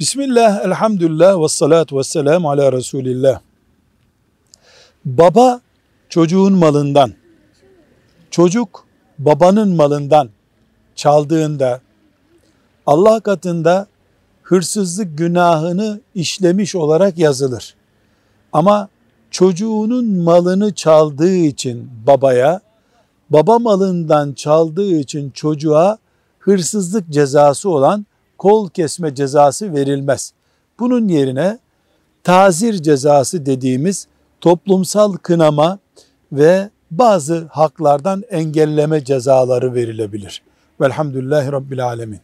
Bismillah, elhamdülillah ve salatu ve selamu ala Resulillah. Baba çocuğun malından, çocuk babanın malından çaldığında Allah katında hırsızlık günahını işlemiş olarak yazılır. Ama çocuğunun malını çaldığı için babaya, baba malından çaldığı için çocuğa hırsızlık cezası olan kol kesme cezası verilmez. Bunun yerine tazir cezası dediğimiz toplumsal kınama ve bazı haklardan engelleme cezaları verilebilir. Velhamdülillahi Rabbil Alemin.